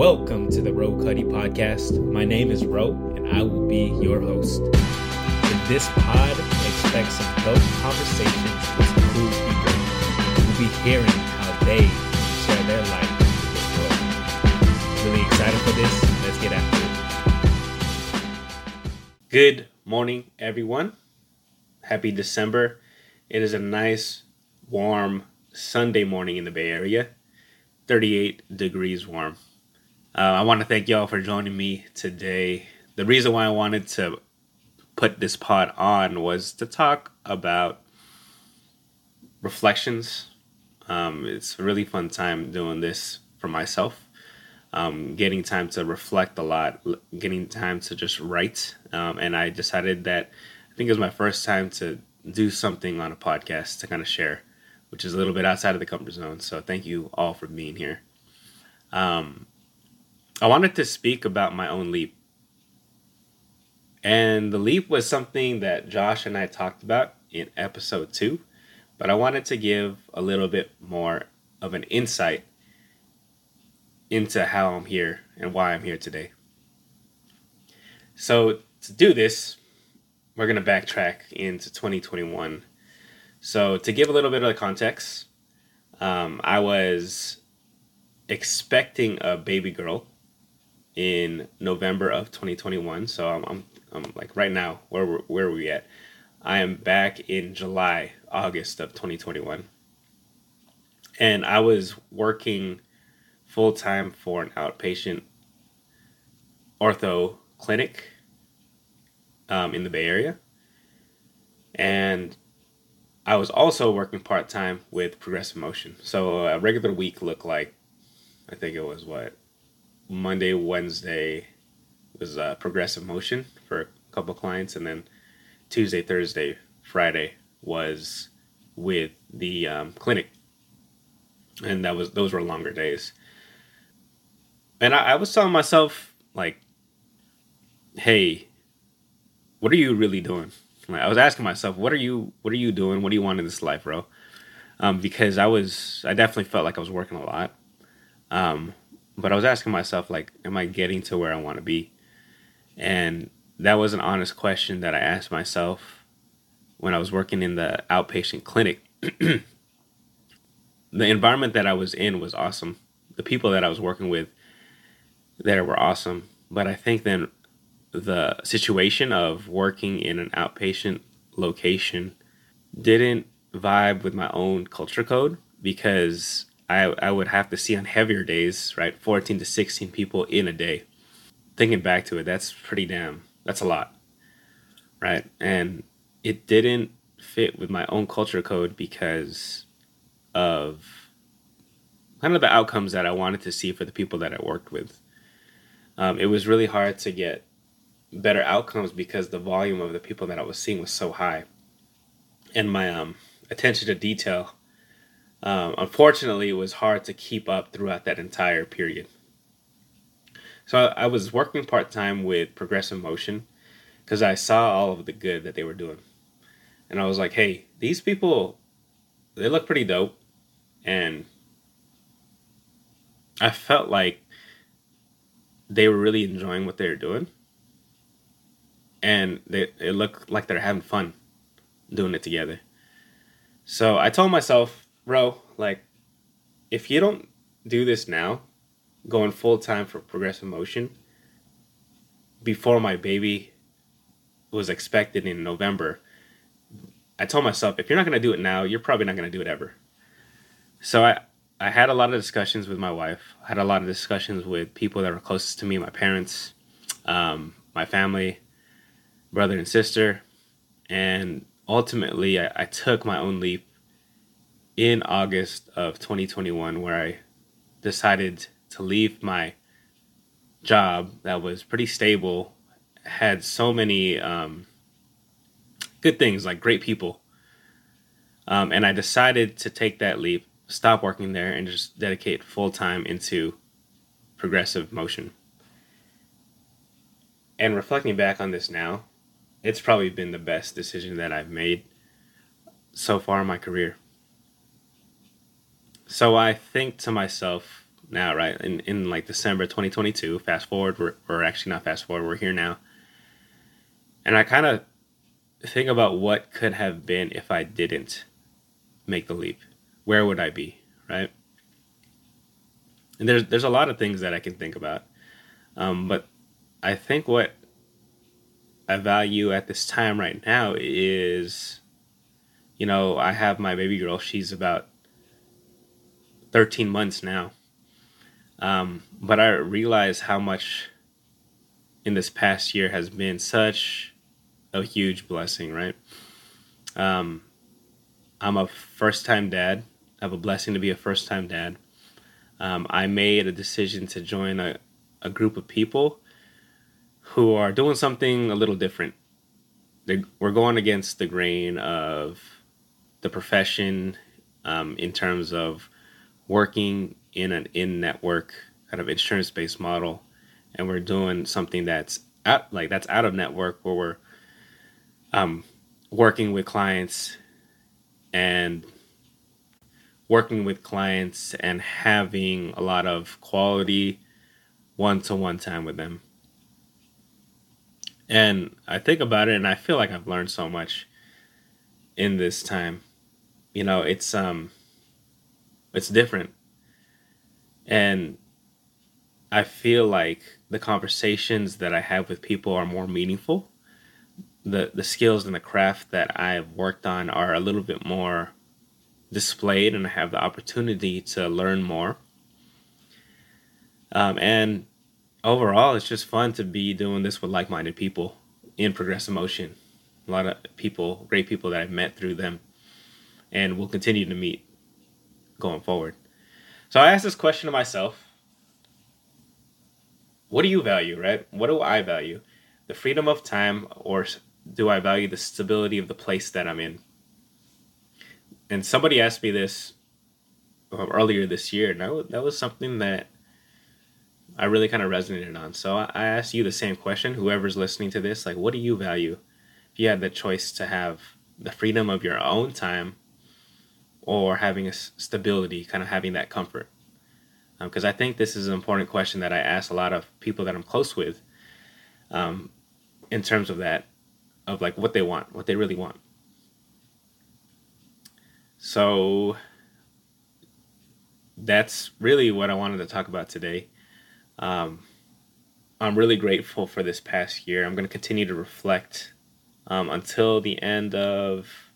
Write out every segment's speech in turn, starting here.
Welcome to the Ro Cuddy podcast. My name is Ro, and I will be your host. In this pod, expect some dope conversations with some cool people. We'll be hearing how they share their life with the world. Really excited for this. Let's get after it. Good morning, everyone. Happy December. It is a nice, warm Sunday morning in the Bay Area. 38 degrees warm. Uh, I want to thank y'all for joining me today. The reason why I wanted to put this pod on was to talk about reflections. Um, it's a really fun time doing this for myself. Um, getting time to reflect a lot, getting time to just write. Um, and I decided that I think it was my first time to do something on a podcast to kind of share which is a little bit outside of the comfort zone. So thank you all for being here. Um, I wanted to speak about my own leap. And the leap was something that Josh and I talked about in episode two, but I wanted to give a little bit more of an insight into how I'm here and why I'm here today. So, to do this, we're going to backtrack into 2021 so, to give a little bit of context, um, I was expecting a baby girl in November of 2021. So, I'm, I'm, I'm like right now, where, where are we at? I am back in July, August of 2021. And I was working full time for an outpatient ortho clinic um, in the Bay Area. And I was also working part time with Progressive Motion. So a regular week looked like, I think it was what, Monday, Wednesday was uh, Progressive Motion for a couple clients, and then Tuesday, Thursday, Friday was with the um, clinic, and that was those were longer days. And I, I was telling myself like, "Hey, what are you really doing?" Like, I was asking myself, what are you what are you doing? What do you want in this life, bro? Um, because I was I definitely felt like I was working a lot. Um, but I was asking myself like, am I getting to where I want to be? And that was an honest question that I asked myself when I was working in the outpatient clinic. the environment that I was in was awesome. The people that I was working with there were awesome. But I think then the situation of working in an outpatient location didn't vibe with my own culture code because I, I would have to see on heavier days, right, 14 to 16 people in a day. Thinking back to it, that's pretty damn, that's a lot, right? And it didn't fit with my own culture code because of kind of the outcomes that I wanted to see for the people that I worked with. Um, it was really hard to get better outcomes because the volume of the people that I was seeing was so high, and my um, attention to detail. Um, unfortunately, it was hard to keep up throughout that entire period. So I, I was working part time with Progressive Motion because I saw all of the good that they were doing, and I was like, "Hey, these people, they look pretty dope," and I felt like they were really enjoying what they were doing and they it looked like they're having fun doing it together. So I told myself, bro, like if you don't do this now, going full time for progressive motion before my baby was expected in November, I told myself if you're not going to do it now, you're probably not going to do it ever. So I I had a lot of discussions with my wife. I had a lot of discussions with people that were closest to me, my parents, um, my family, brother and sister. And ultimately, I, I took my own leap in August of 2021, where I decided to leave my job that was pretty stable, had so many um, good things, like great people. Um, and I decided to take that leap, stop working there, and just dedicate full time into progressive motion. And reflecting back on this now, it's probably been the best decision that I've made so far in my career. So I think to myself, now, right? In in like December 2022. Fast forward, we're, actually not fast forward. We're here now, and I kind of think about what could have been if I didn't make the leap. Where would I be, right? And there's there's a lot of things that I can think about, um, but I think what I value at this time right now is, you know, I have my baby girl. She's about 13 months now. Um, but I realize how much in this past year has been such a huge blessing, right? Um, I'm a first time dad. I have a blessing to be a first time dad. Um, I made a decision to join a, a group of people who are doing something a little different. They, we're going against the grain of the profession um, in terms of working in an in network kind of insurance based model, and we're doing something that's out like that's out of network where we're um, working with clients and working with clients and having a lot of quality one to one time with them. And I think about it and I feel like I've learned so much in this time. You know, it's um it's different. And I feel like the conversations that I have with people are more meaningful. The the skills and the craft that I've worked on are a little bit more displayed and I have the opportunity to learn more. Um, and overall, it's just fun to be doing this with like minded people in Progressive Motion. A lot of people, great people that I've met through them and will continue to meet going forward. So I asked this question to myself What do you value, right? What do I value? The freedom of time, or do I value the stability of the place that I'm in? And somebody asked me this um, earlier this year, and that that was something that I really kind of resonated on. So I asked you the same question, whoever's listening to this, like, what do you value? If you had the choice to have the freedom of your own time or having a stability, kind of having that comfort? Because um, I think this is an important question that I ask a lot of people that I'm close with um, in terms of that, of like what they want, what they really want. So that's really what I wanted to talk about today. Um, I'm really grateful for this past year. I'm going to continue to reflect um, until the end of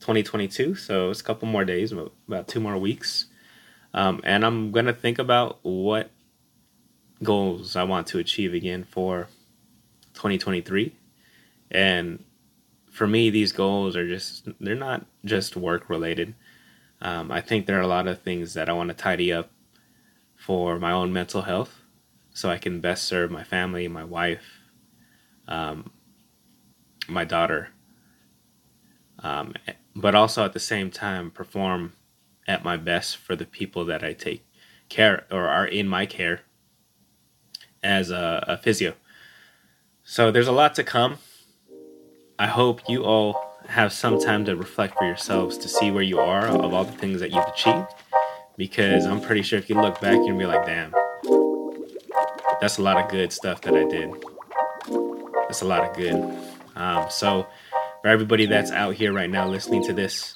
2022. So it's a couple more days, about two more weeks. Um, and I'm going to think about what goals I want to achieve again for 2023. And for me, these goals are just, they're not just work related. Um, I think there are a lot of things that I want to tidy up for my own mental health so I can best serve my family, my wife, um, my daughter, um, but also at the same time perform at my best for the people that I take care or are in my care as a, a physio. So there's a lot to come. I hope you all have some time to reflect for yourselves to see where you are of all the things that you've achieved because I'm pretty sure if you look back, you'll be like, damn, that's a lot of good stuff that I did. That's a lot of good. Um, so, for everybody that's out here right now listening to this,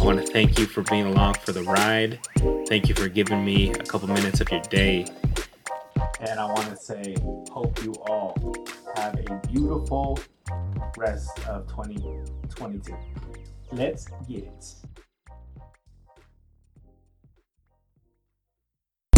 I want to thank you for being along for the ride. Thank you for giving me a couple minutes of your day. And I want to say, hope you all have a beautiful rest of 2022. Let's get it.